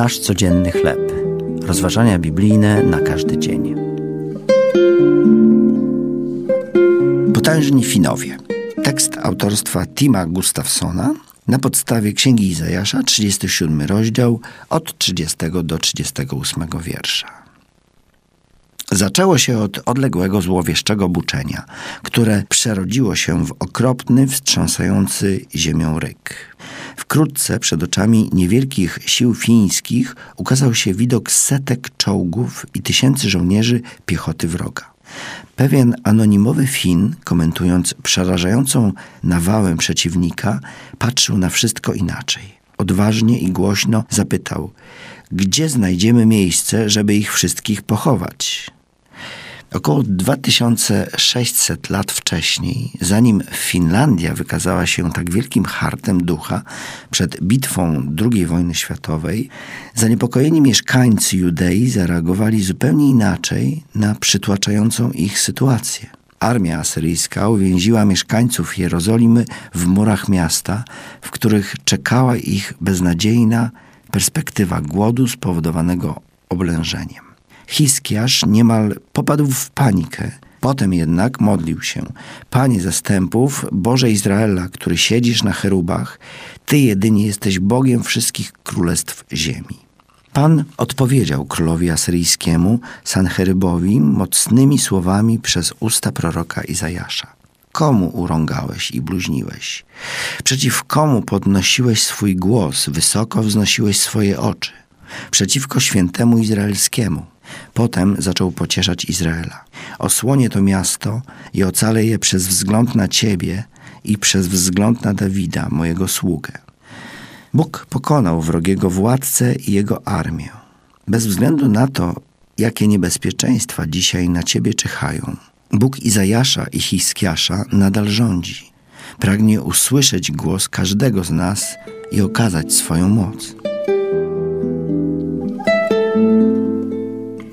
Nasz codzienny chleb. Rozważania biblijne na każdy dzień. Potężni Finowie. Tekst autorstwa Tima Gustafsona na podstawie Księgi Izajasza, 37 rozdział, od 30 do 38 wiersza. Zaczęło się od odległego złowieszczego buczenia, które przerodziło się w okropny, wstrząsający ziemią ryk. Wkrótce przed oczami niewielkich sił fińskich ukazał się widok setek czołgów i tysięcy żołnierzy piechoty wroga. Pewien anonimowy Fin, komentując przerażającą nawałę przeciwnika, patrzył na wszystko inaczej. Odważnie i głośno zapytał: Gdzie znajdziemy miejsce, żeby ich wszystkich pochować? Około 2600 lat wcześniej, zanim Finlandia wykazała się tak wielkim hartem ducha przed bitwą II wojny światowej, zaniepokojeni mieszkańcy Judei zareagowali zupełnie inaczej na przytłaczającą ich sytuację. Armia asyryjska uwięziła mieszkańców Jerozolimy w murach miasta, w których czekała ich beznadziejna perspektywa głodu spowodowanego oblężeniem. Hiskiasz niemal popadł w panikę. Potem jednak modlił się: Panie zastępów, Boże Izraela, który siedzisz na cherubach, Ty jedynie jesteś Bogiem wszystkich królestw ziemi. Pan odpowiedział królowi asyryjskiemu, Sancherybowi, mocnymi słowami przez usta proroka Izajasza. Komu urągałeś i bluźniłeś? Przeciw komu podnosiłeś swój głos, wysoko wznosiłeś swoje oczy? Przeciwko świętemu izraelskiemu. Potem zaczął pocieszać Izraela. Osłonię to miasto i ocalę je przez wzgląd na Ciebie i przez wzgląd na Dawida, mojego sługę. Bóg pokonał wrogiego władcę i jego armię. Bez względu na to, jakie niebezpieczeństwa dzisiaj na Ciebie czyhają, Bóg Izajasza i Hiskiasza nadal rządzi. Pragnie usłyszeć głos każdego z nas i okazać swoją moc.